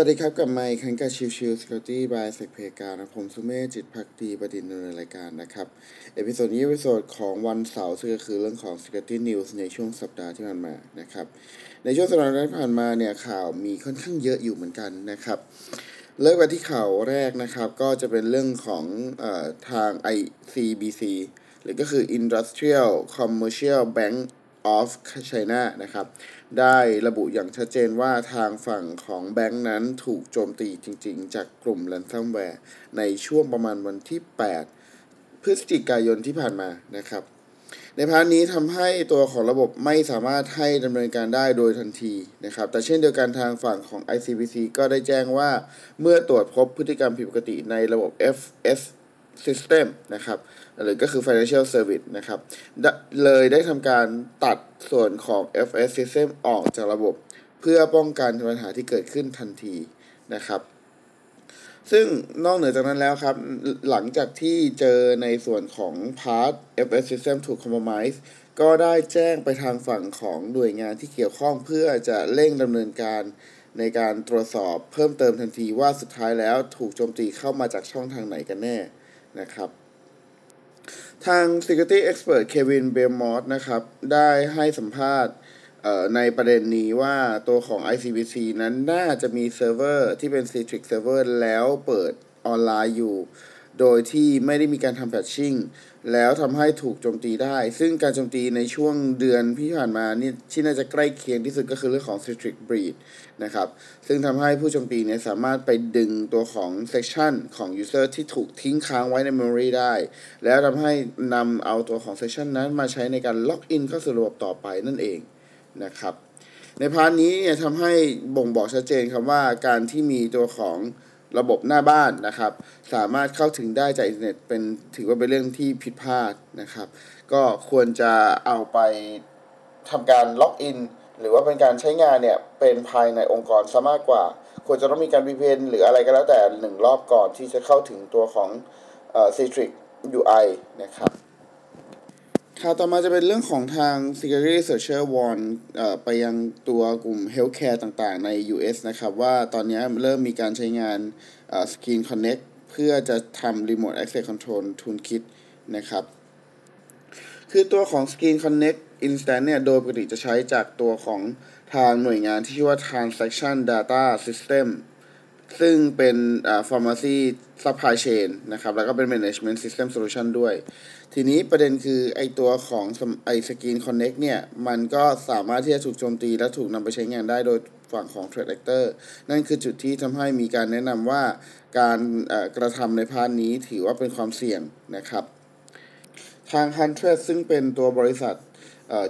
สวัสดีครับกลับมาพบกันกับ Chill Chill Security by SecPlayground นะผมสุเมธจิตพักดีประดิษฐ์ในรายการนะครับ episode นี้ episode ของวันเสาร์ซึ่งก็คือเรื่องของ Security News ในช่วงสัปดาห์ที่ผ่านมานะครับ ในช่วงสัปดาห์ที่ผ่านมาเนี่ยข่าวมีค่อนข้างเยอะอยู่เหมือนกันนะครับเริ่มไปที่ข่าวแรกนะครับก็จะเป็นเรื่องของอทาง ICBC หรือก็คือ Industrial Commercial Bank of China นะครับ ได้ระบุอย่างชัดเจนว่าทางฝั่งของแบงค์นั้นถูกโจมตีจริง ๆ จากกลุ่ม ransomware ในช่วงประมาณวันที่ 8 พฤศจิกายนที่ผ่านมานะครับ ใน part นี้ทำให้ตัวของระบบไม่สามารถให้ดำเนินการได้โดยทันทีนะครับ แต่เช่นเดียวกันทางฝั่งของ ICBC ก็ได้แจ้งว่าเมื่อตรวจพบพฤติกรรมผิดปกติในระบบ FS System นะครับหรือก็คือ Financial Service นะครับเลยได้ทำการตัดส่วนของ FS System ออกจากระบบ เพื่อป้องกันปัญหาที่เกิดขึ้นทันทีนะครับ ซึ่งนอกเหนือจากนั้นแล้วครับ หลังจากที่เจอในส่วนของ Part FS System ถูก compromise ก็ได้แจ้งไปทางฝั่งของหน่วยงานที่เกี่ยวข้องเพื่อจะเร่งดำเนินการในการตรวจสอบเพิ่มเติมทันทีว่าสุดท้ายแล้วถูกโจมตีเข้ามาจากช่องทางไหนกันแน่ นะครับ ทาง Security Expert Kevin b e l m o t นะครับ ได้ให้สัมภาษณ์ในประเด็นนี้ว่าตัวของ ICBC นั้นน่าจะมีเซิร์ฟเวอร์ที่เป็น Citrix Server แล้วเปิดออนไลน์อยู่ โดยที่ไม่ได้มีการทำ patching แล้วทำให้ถูกโจมตีได้ ซึ่งการโจมตีในช่วงเดือนที่ผ่านมานี่ที่น่าจะใกล้เคียงที่สุดก็คือเรื่องของ Citrix Bleed นะครับ ซึ่งทำให้ผู้โจมตีเนี่ยสามารถไปดึงตัวของ session ของ user ที่ถูกทิ้งค้างไว้ใน memory ได้ แล้วทำให้นำเอาตัวของ section นั้นมาใช้ในการล็อกอินเข้าสู่ระบบต่อไปนั่นเองนะครับ ใน part นี้เนี่ยทำให้บ่งบอกชัดเจนครับว่าการที่มีตัวของ ระบบหน้าบ้านนะครับ สามารถเข้าถึงได้จากอินเทอร์เน็ตเป็นถือว่าเป็นเรื่องที่ผิดพลาดนะครับ ก็ควรจะเอาไปทำการล็อกอินหรือว่าเป็นการใช้งานเนี่ยเป็นภายในองค์กรซะมากกว่า ควรจะต้องมีการ VPN หรืออะไรก็แล้วแต่หนึ่งรอบก่อนที่จะเข้าถึงตัวของเอ่อ Citrix UI นะครับ ข่าวต่อมาจะเป็นเรื่องของทาง Security Researcher Warn ไปยังตัวกลุ่ม Healthcare ต่างๆ ใน US นะครับ ว่าตอนนี้เริ่มมีการใช้งาน Screen Connect เพื่อจะทำ Remote Access Control Toolkit นะครับ คือตัวของ Screen Connect Instant เนี่ย โดยปกติจะใช้จากตัวของทางหน่วยงานที่ชื่อว่า Transaction Data System ซึ่งเป็นอ่า pharmacy supply chain นะครับ แล้วก็เป็น management system solution ด้วย ทีนี้ประเด็นคือไอตัวของไอ Screen Connect เนี่ย มันก็สามารถที่จะถูกโจมตีและถูกนำไปใช้งานได้โดยฝั่งของ Threat Actor นั่นคือจุดที่ทำให้มีการแนะนำว่าการกระทำใน part นี้ถือว่าเป็นความเสี่ยงนะครับ ทาง Huntress ซึ่งเป็นตัวบริษัท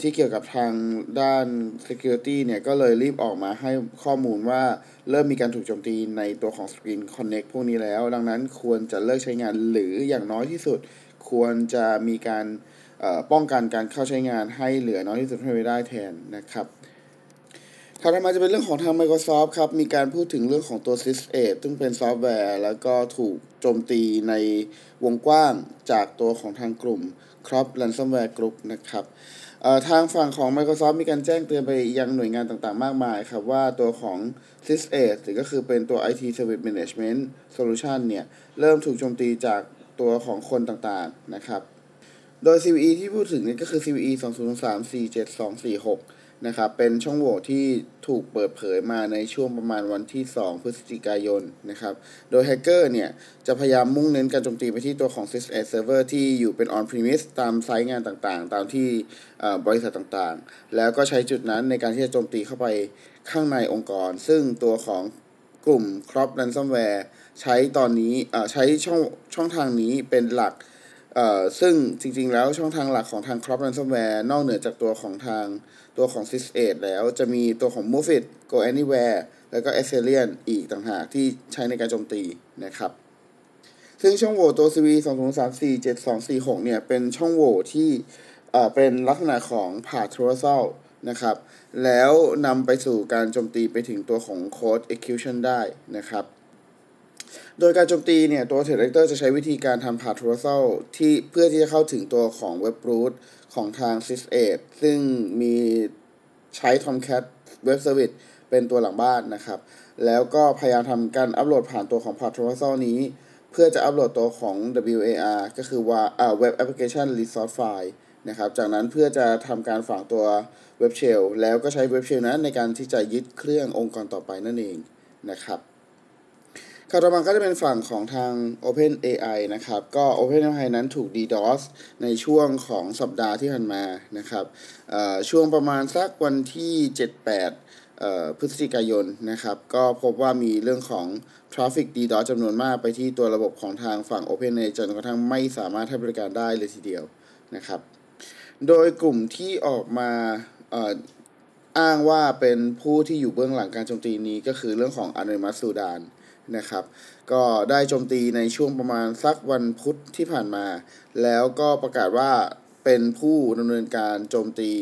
ที่เกี่ยวกับทางด้าน Security เนี่ยก็เลยรีบออกมาให้ข้อมูลว่าเริ่มมีการถูกโจมตีในตัวของ ScreenConnect พวกนี้แล้ว ดังนั้นควรจะเลิกใช้งานหรืออย่างน้อยที่สุด ควรจะมีการป้องกันการเข้าใช้งานให้เหลือน้อยที่สุดให้ได้แทนนะครับ ข่าวต่อมาจะเป็นเรื่องของทาง Microsoft ครับ มีการพูดถึงเรื่องของตัว SysAid ซึ่งเป็นซอฟต์แวร์ แล้วก็ถูกโจมตีในวงกว้างจากตัวของทางกลุ่ม Crop Ransomware Group นะครับทางฝั่งของ Microsoft มีการแจ้งเตือนไปยังหน่วยงานต่างๆ มากมายครับ ว่าตัวของ Sys8 หรือก็คือเป็นตัว IT Service Management Solution เนี่ย เริ่มถูกโจมตีจากตัวของคนต่างๆนะครับ โดย CVE ที่พูดถึงนี่ก็คือ CVE 20347246 นะครับเป็นช่องโหว่ที่ถูกเปิดเผยมาในช่วงประมาณวันที่ 2 พฤศจิกายนนะครับ โดยแฮกเกอร์เนี่ย จะพยายามมุ่งเน้นการโจมตีไปที่ตัวของ Sys8 Server ที่อยู่เป็น on premise ตามไซต์งานต่างๆ ตามที่บริษัทต่างๆ แล้วก็ใช้จุดนั้นในการที่จะโจมตีเข้าไปข้างในองค์กร ซึ่งตัวของกลุ่ม Crop Ransomware ใช้ตอนนี้ใช้ช่องช่องทางนี้เป็นหลักเอ่อซึ่งจริงๆแล้วช่องทางหลักของทาง Crop Ransomware นอกเหนือจากตัวของทางตัวของ Sys8 แล้วจะมีตัวของ Move It Go Anywhere แล้วก็ a x c e l i a n อีกต่างหากที่ใช้ในการโจมตีนะครับ ซึ่งช่องโหว่ตัว CV 2 0 3 4 7 2 4 6เนี่ยเป็นช่องโหว่ที่เอ่อเป็นลักษณะของ path traversal นะครับ แล้วนำไปสู่การโจมตีไปถึงตัวของ code execution ได้นะครับ โดยการโจมตีเนี่ยตัว t h r e a t Actor จะใช้วิธีการทำ path traversal ที่เพื่อที่จะเข้าถึงตัวของ web root ของทาง Sys8 ซึ่งมีใช้ Tomcat Web Service เป็นตัวหลังบ้านนะครับ แล้วก็พยายามทำการอัปโหลดผ่านตัวของ Port Traversal นี้ เพื่อจะอัปโหลดตัวของ WAR ก็คือว่า Web Application Resource File นะครับ จากนั้นเพื่อจะทำการฝังตัว Web Shell แล้วก็ใช้ Web Shell นั้นในการที่จะยึดเครื่ององค์กรต่อไปนั่นเองนะครับ ข่าวต่อมาก็จะเป็นฝั่งของทาง Open AI นะครับ ก็ Open AI นั้นถูก DDoS ในช่วงของสัปดาห์ที่ผ่านมานะครับช่วงประมาณสักวันที่ 78 พฤศจิกายนนะครับ ก็พบว่ามีเรื่องของ Traffic DDoS จำนวนมากไปที่ตัวระบบของทางฝั่ง OpenAI จนกระทั่งไม่สามารถให้บริการได้เลยทีเดียวนะครับ โดยกลุ่มที่ออกมาอ้างว่าเป็นผู้ที่อยู่เบื้องหลังการโจมตีนี้ก็คือเรื่องของอ n น m มัสซูดาน นะครับ ก็ได้โจมตีในช่วงประมาณสักวันพุธที่ผ่านมา แล้วก็ประกาศว่าเป็นผู้ดำเนินการโจมตี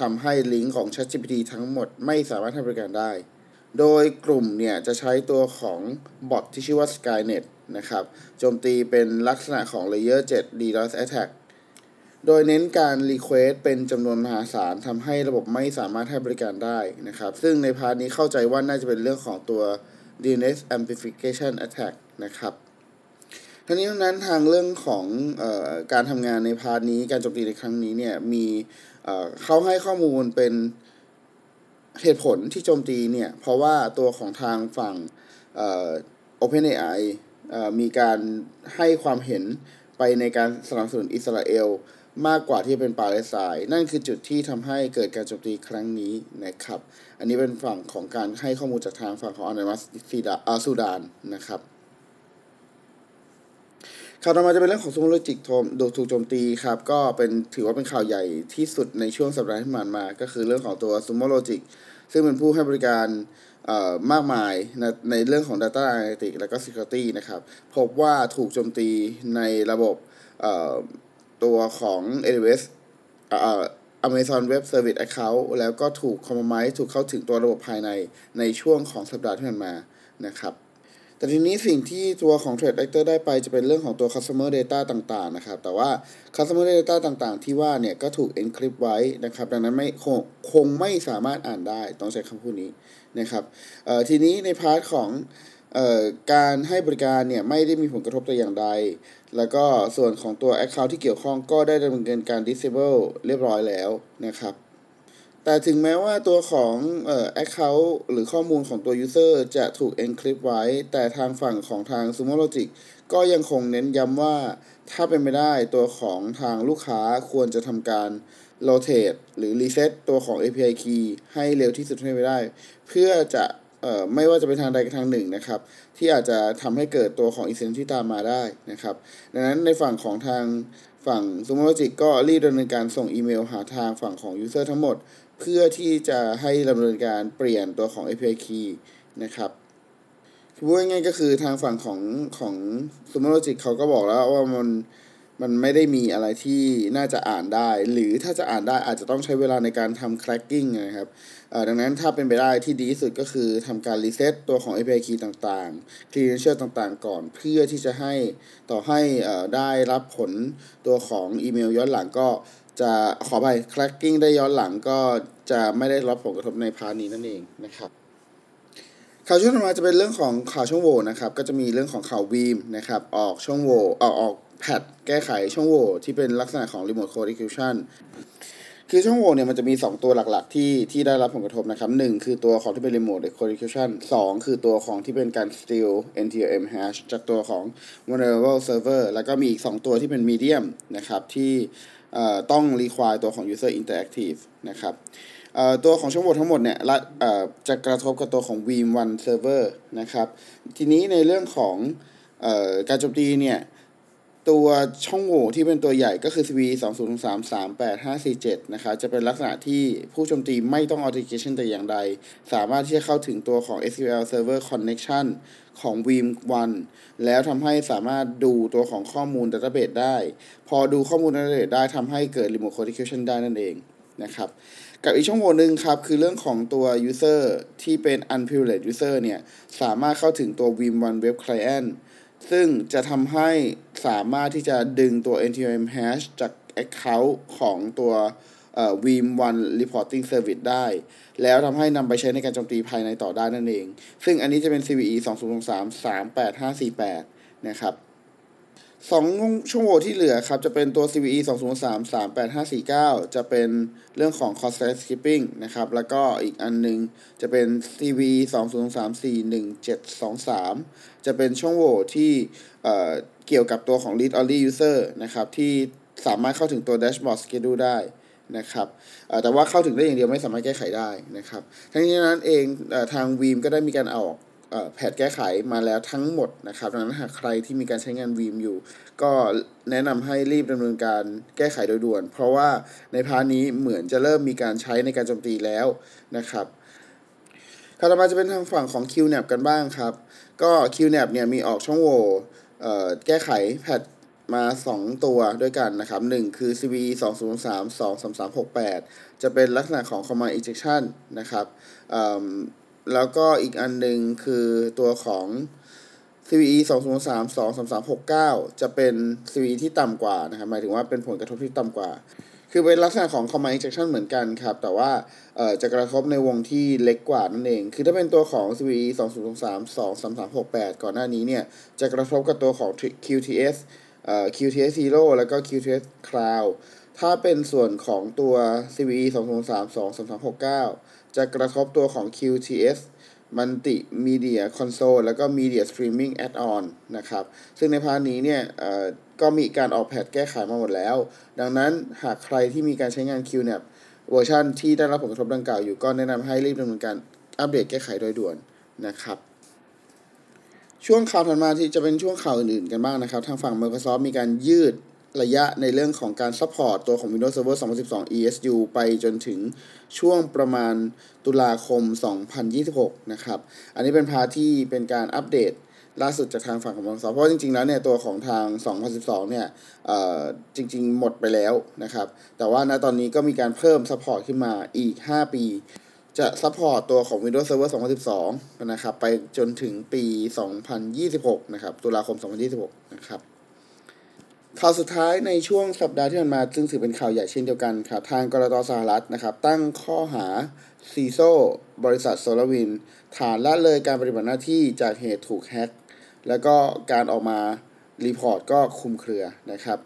ทำให้ลิงก์ของ ChatGPT ทั้งหมดไม่สามารถให้บริการได้ โดยกลุ่มเนี่ยจะใช้ตัวของบอทที่ชื่อว่า Skynet นะครับโจมตีเป็นลักษณะของ Layer 7 DDoS Attack โดยเน้นการ Request เป็นจำนวนมหาศาลทำให้ระบบไม่สามารถให้บริการได้นะครับ ซึ่งใน part นี้เข้าใจว่าน่าจะเป็นเรื่องของตัว DNS amplification attack นะครับทั้งนี้ทั้งนั้นทางเรื่องของเอ่อการทำงานใน part นี้การโจมตีในครั้งนี้เนี่ยมีเขาให้ข้อมูลเป็นเหตุผลที่โจมตีเนี่ย เพราะว่าตัวของทางฝั่ง OpenAI มีการให้ความเห็นไปในการสนับสนุนอิสราเอล มากกว่าที่เป็นปาเลสไตน์นั่นคือจุดที่ทำให้เกิดการโจมตีครั้งนี้นะครับ อันนี้เป็นฝั่งของการให้ข้อมูลจากทางฝั่งของ Anonymous Sudan นะครับข่าวต่อมาจะเป็นเรื่องของ Sumo Logic โทมโดถูกโจมตีครับ ก็เป็นถือว่าเป็นข่าวใหญ่ที่สุดในช่วงสัปดาห์ที่ผ่านมา ก็คือเรื่องของตัว Sumo Logic ซึ่งเป็นผู้ให้บริการมากมายในในเรื่องของ Data Analytics และก็ Security นะครับ พบว่าถูกโจมตีในระบบ ตัวของ AWS อ Amazon Web Service Account แล้วก็ถูก compromise ถูกเข้าถึงตัวระบบภายในในช่วงของสัปดาห์ที่ผ่านมานะครับแต่ทีนี้สิ่งที่ตัวของ Trade Actor ได้ไปจะเป็นเรื่องของตัว Customer Data ต่างๆนะครับ แต่ว่า Customer Data ต่างๆ ที่ว่าเนี่ยก็ถูก encrypt ไว้นะครับ ดังนั้นไม่คงคงไม่สามารถอ่านได้ต้องใช้คำพูดนี้นะครับทีนี้ในพาร์ทของ การให้บริการเนี่ยไม่ได้มีผลกระทบแต่อย่างใด แล้วก็ส่วนของตัว Account ที่เกี่ยวข้องก็ได้ดำเนินการ disable เรียบร้อยแล้วนะครับแต่ถึงแม้ว่าตัวของเอ่อ account หรือข้อมูลของตัว user จะถูก encrypt ไว้ แต่ทางฝั่งของทาง Sumo Logic ก็ยังคงเน้นย้ำว่าถ้าเป็นไปได้ตัวของทางลูกค้าควรจะทำการ rotate หรือ reset ตัวของ API key ให้เร็วที่สุดให้ไปได้ เพื่อจะ ไม่ว่าจะเป็นทางใดทางหนึ่งนะครับ ที่อาจจะทำให้เกิดตัวของ incident ที่ตามมาได้นะครับ ดังนั้นในฝั่งของทางฝั่ง Sumo Logic ก็รีบดำเนินการส่งอีเมลหาทางฝั่งของ user ทั้งหมด เพื่อที่จะให้ดำเนินการเปลี่ยนตัวของ API key นะครับพูดง่ายๆก็คือทางฝั่งของของ s u m o Logic เขาก็บอกแล้วว่ามัน มันไม่ได้มีอะไรที่น่าจะอ่านได้ หรือถ้าจะอ่านได้อาจจะต้องใช้เวลาในการทำ cracking นะครับดังนั้นถ้าเป็นไปได้ที่ดีที่สุดก็คือทำการ reset ตัวของ API key ต่างๆ credential ต่างๆ ก่อน เพื่อที่จะให้ต่อให้ได้รับผลตัวของอีเมลย้อนหลังก็จะขอไป cracking ได้ย้อนหลังก็จะไม่ได้รับผลกระทบใน part นี้นั่นเองนะครับ ข่าวช่วงต่อมาจะเป็นเรื่องของข่าวช่องโหว่นะครับ ก็จะมีเรื่องของข่าว Veeam นะครับ ออกช่องโหว่ออกออกแพทแก้ไขช่องโหว่ที่เป็นลักษณะของ remote code execution คือช่องโหว่เนี่ยมันจะมี 2 ตัวหลักๆ ที่ที่ได้รับผลกระทบนะครับ1คือตัวของที่เป็น remote code execution 2 คือตัวของที่เป็นการ steal NTLM hash จากตัวของ vulnerable server แล้วก็มีอีก 2 ตัวที่เป็น medium นะครับ ที่ต้อง require ตัวของ user interactive นะครับ ตัวของช่องโหว่ทั้งหมดเนี่ยจะกระทบกับตัวของ Veeam One Server นะครับ ทีนี้ในเรื่องของการโจมตีเนี่ยตัวช่องโหว่ที่เป็นตัวใหญ่ก็คือ CV 2 0 3 3 8 5 4 7นะครับจะเป็นลักษณะที่ผู้โจมตีไม่ต้อง authentication แต่อย่างใด สามารถที่จะเข้าถึงตัวของ SQL Server Connection ของ Veeam One แล้วทำให้สามารถดูตัวของข้อมูล Database ได้ พอดูข้อมูล Database ได้ทำให้เกิด Remote Code Execution ได้นั่นเองนะครับ กับอีกช่องโหว่หนึ่งครับ คือเรื่องของตัว user ที่เป็น unprivileged user เนี่ย สามารถเข้าถึงตัว Vim One Web Client ซึ่งจะทำให้สามารถที่จะดึงตัว N T M hash จาก account ของตัวเอ่อ Veeam One Reporting Service ได้ แล้วทำให้นำไปใช้ในการโจมตีภายในต่อได้นั่นเอง ซึ่งอันนี้จะเป็น CVE 2 0 3 38548 นะครับ สองช่วงโหว่ที่เหลือครับ จะเป็นตัว CVE 203 38549 จะเป็นเรื่องของ cost s skipping นะครับ แล้วก็อีกอันนึงจะเป็น CVE 203 41723 จะเป็นช่วงโหว่ที่เเกี่ยวกับตัวของ read only user นะครับ ที่สามารถเข้าถึงตัว dashboard schedule ได้นะครับแต่ว่าเข้าถึงได้อย่างเดียวไม่สามารถแก้ไขได้นะครับ ทั้งนี้นั้นเองทาง Veeam ก็ได้มีการเอา แผนแก้ไขมาแล้วทั้งหมดนะครับ ดังนั้นหากใครที่มีการใช้งาน Veeam อยู่ ก็แนะนำให้รีบดำเนินการแก้ไขโดยด่วน เพราะว่าในพาร์นี้เหมือนจะเริ่มมีการใช้ในการโจมตีแล้วนะครับข่าวต่อมาจะเป็นทางฝั่งของ QNAP กันบ้างครับ ก็ QNAP เนี่ยมีออกช่องโหว่แก้ไขแพทมา 2 ตัวด้วยกันนะครับ 1 คือ CV 203 23368 จะเป็นลักษณะของ command injection นะครับ แล้วก็อีกอันหนึ่งคือตัวของ CVE 203 23369 จะเป็น CVE ที่ต่ำกว่านะครับ หมายถึงว่าเป็นผลกระทบที่ต่ำกว่า คือเป็นลักษณะของ command injection เหมือนกันครับ แต่ว่าจะกระทบในวงที่เล็กกว่านั่นเอง คือถ้าเป็นตัวของ CVE 2 0 3 23368 ก่อนหน้านี้เนี่ย จะกระทบกับตัวของ QTS QTS Zero แล้วก็ QTS Cloud ถ้าเป็นส่วนของตัว CVE 2 0 3 23369 จะกระทบตัวของ QTS Multimedia Console แล้วก็ Media Streaming Add-on นะครับ ซึ่งใน part นี้เนี่ยก็มีการออก patch แก้ไขมาหมดแล้ว ดังนั้นหากใครที่มีการใช้งาน QNAP เวอร์ชันที่ได้รับผลกระทบดังกล่าวอยู่ก็แนะนำให้รีบดำเนินการอัปเดตแก้ไขโดยด่วนนะครับ ช่วงข่าวถัดมาที่จะเป็นช่วงข่าวอื่นๆกันบ้างนะครับ ทางฝั่ง Microsoft มีการยืด ระยะในเรื่องของการ support ตัวของ Windows Server 2012 ESU ไปจนถึงช่วงประมาณตุลาคม 2026 นะครับ อันนี้เป็นพาที่เป็นการอัปเดตล่าสุดจากทางฝั่งของ Microsoft เพราะจริงๆ แล้วเนี่ยตัวของทาง 2012 เนี่ยจริง ๆ หมดไปแล้วนะครับ แต่ว่าณตอนนี้ก็มีการเพิ่ม support ขึ้นมาอีก 5 ปี จะ support ตัวของ Windows Server 2012 นะครับ ไปจนถึงปี 2026 นะครับ ตุลาคม 2026 นะครับ ข่าวสุดท้ายในช่วงสัปดาห์ที่ผ่านมาซึ่งถือเป็นข่าวใหญ่เช่นเดียวกันครับทาง ก.ล.ต. สหรัฐนะครับตั้งข้อหา CISO บริษัท SolarWinds ฐานละเลยการปฏิบัติหน้าที่จากเหตุถูกแฮ็กแล้วก็การออกมา report ก็คลุมเครือนะครับ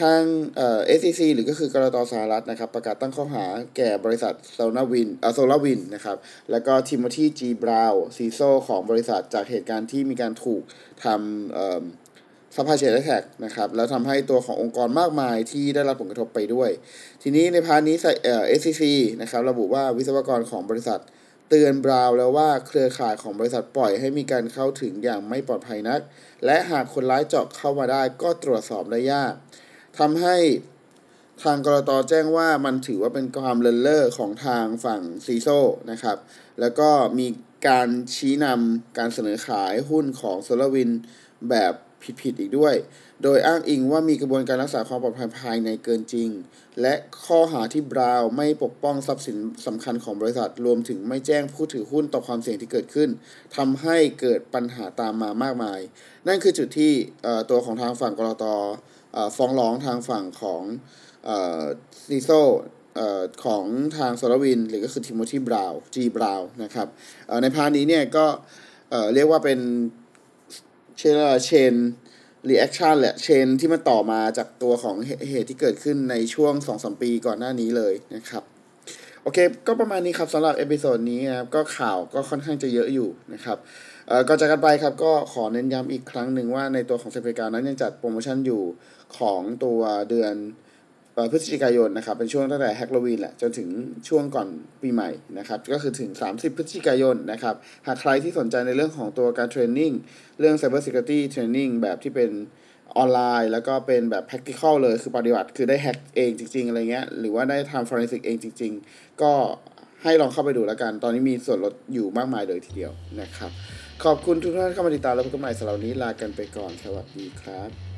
ทางเอ่อ SEC หรือก็คือ ก.ล.ต. สหรัฐนะครับ ประกาศตั้งข้อหาแก่บริษัท SolarWinds เอ่อ SolarWinds นะครับ แล้วก็ Timothy G. Brown CISO ของบริษัทจากเหตุการณ์ที่มีการถูกทำเอ่อ supply chain attack นะครับแล้วทำให้ตัวขององค์กรมากมายที่ได้รับผลกระทบไปด้วย ทีนี้ใน part นี้เอ่อ SEC นะครับระบุว่าวิศวกรของบริษัทเตือน Brown แล้วว่าเครือข่ายของบริษัทปล่อยให้มีการเข้าถึงอย่างไม่ปลอดภัยนัก และหากคนร้ายเจาะเข้ามาได้ก็ตรวจสอบได้ยากทำให้ทางก.ล.ต.แจ้งว่ามันถือว่าเป็นความเลินเล่อของทางฝั่ง CISO นะครับ แล้วก็มีการชี้นำการเสนอขายหุ้นของโซลวินแบบ ผิดๆอีกด้วย โดยอ้างอิงว่ามีกระบวนการรักษาความปลอดภัยภายในเกินจริง และข้อหาที่บราวไม่ปกป้องทรัพย์สินสำคัญของบริษัท รวมถึงไม่แจ้งผู้ถือหุ้นต่อความเสี่ยงที่เกิดขึ้นทำให้เกิดปัญหาตามมามากมาย นั่นคือจุดที่ตัวของทางฝั่งกรตฟ้องร้องทางฝั่งของCISO ของทาง SolarWinds หรือก็คือ Timothy Brown G. Brown นะครับใน part นี้เนี่ยก็เรียกว่าเป็น chain chain reaction แหละ chain ที่มันต่อมาจากตัวของเหตุที่เกิดขึ้นในช่วง 2-3 ปีก่อนหน้านี้เลยนะครับ โอเค ก็ประมาณนี้ครับสำหรับ episode นี้นะครับ ก็ข่าวก็ค่อนข้างจะเยอะอยู่นะครับเอ่อก่อนจากกันไปครับ ก็ขอเน้นย้ำอีกครั้งหนึ่งว่าในตัวของเซฟริกานั้นยังจัดโปรโมชั่นอยู่ของตัวเดือน พฤศจิกายนนะครับ เป็นช่วงตั้งแต่แฮกโลวีนแหละจนถึงช่วงก่อนปีใหม่นะครับ ก็คือถึง 30 พฤศจิกายนนะครับ หากใครที่สนใจในเรื่องของตัวการเทรนนิ่งเรื่อง Cyber Security Training แบบที่เป็นออนไลน์ แล้วก็เป็นแบบ practical เลยคือปฏิบัติ คือได้แฮกเองจริง ๆ อะไรเงี้ย หรือว่าได้ทำ forensic เองจริง ๆ ก็ให้ลองเข้าไปดูแล้วกัน ตอนนี้มีส่วนลดอยู่มากมายเลยทีเดียวนะครับ ขอบคุณทุกท่านเข้ามาติดตามแล้วพบกันใหม่สำหรับนี้ลากันไปก่อน สวัสดีครับ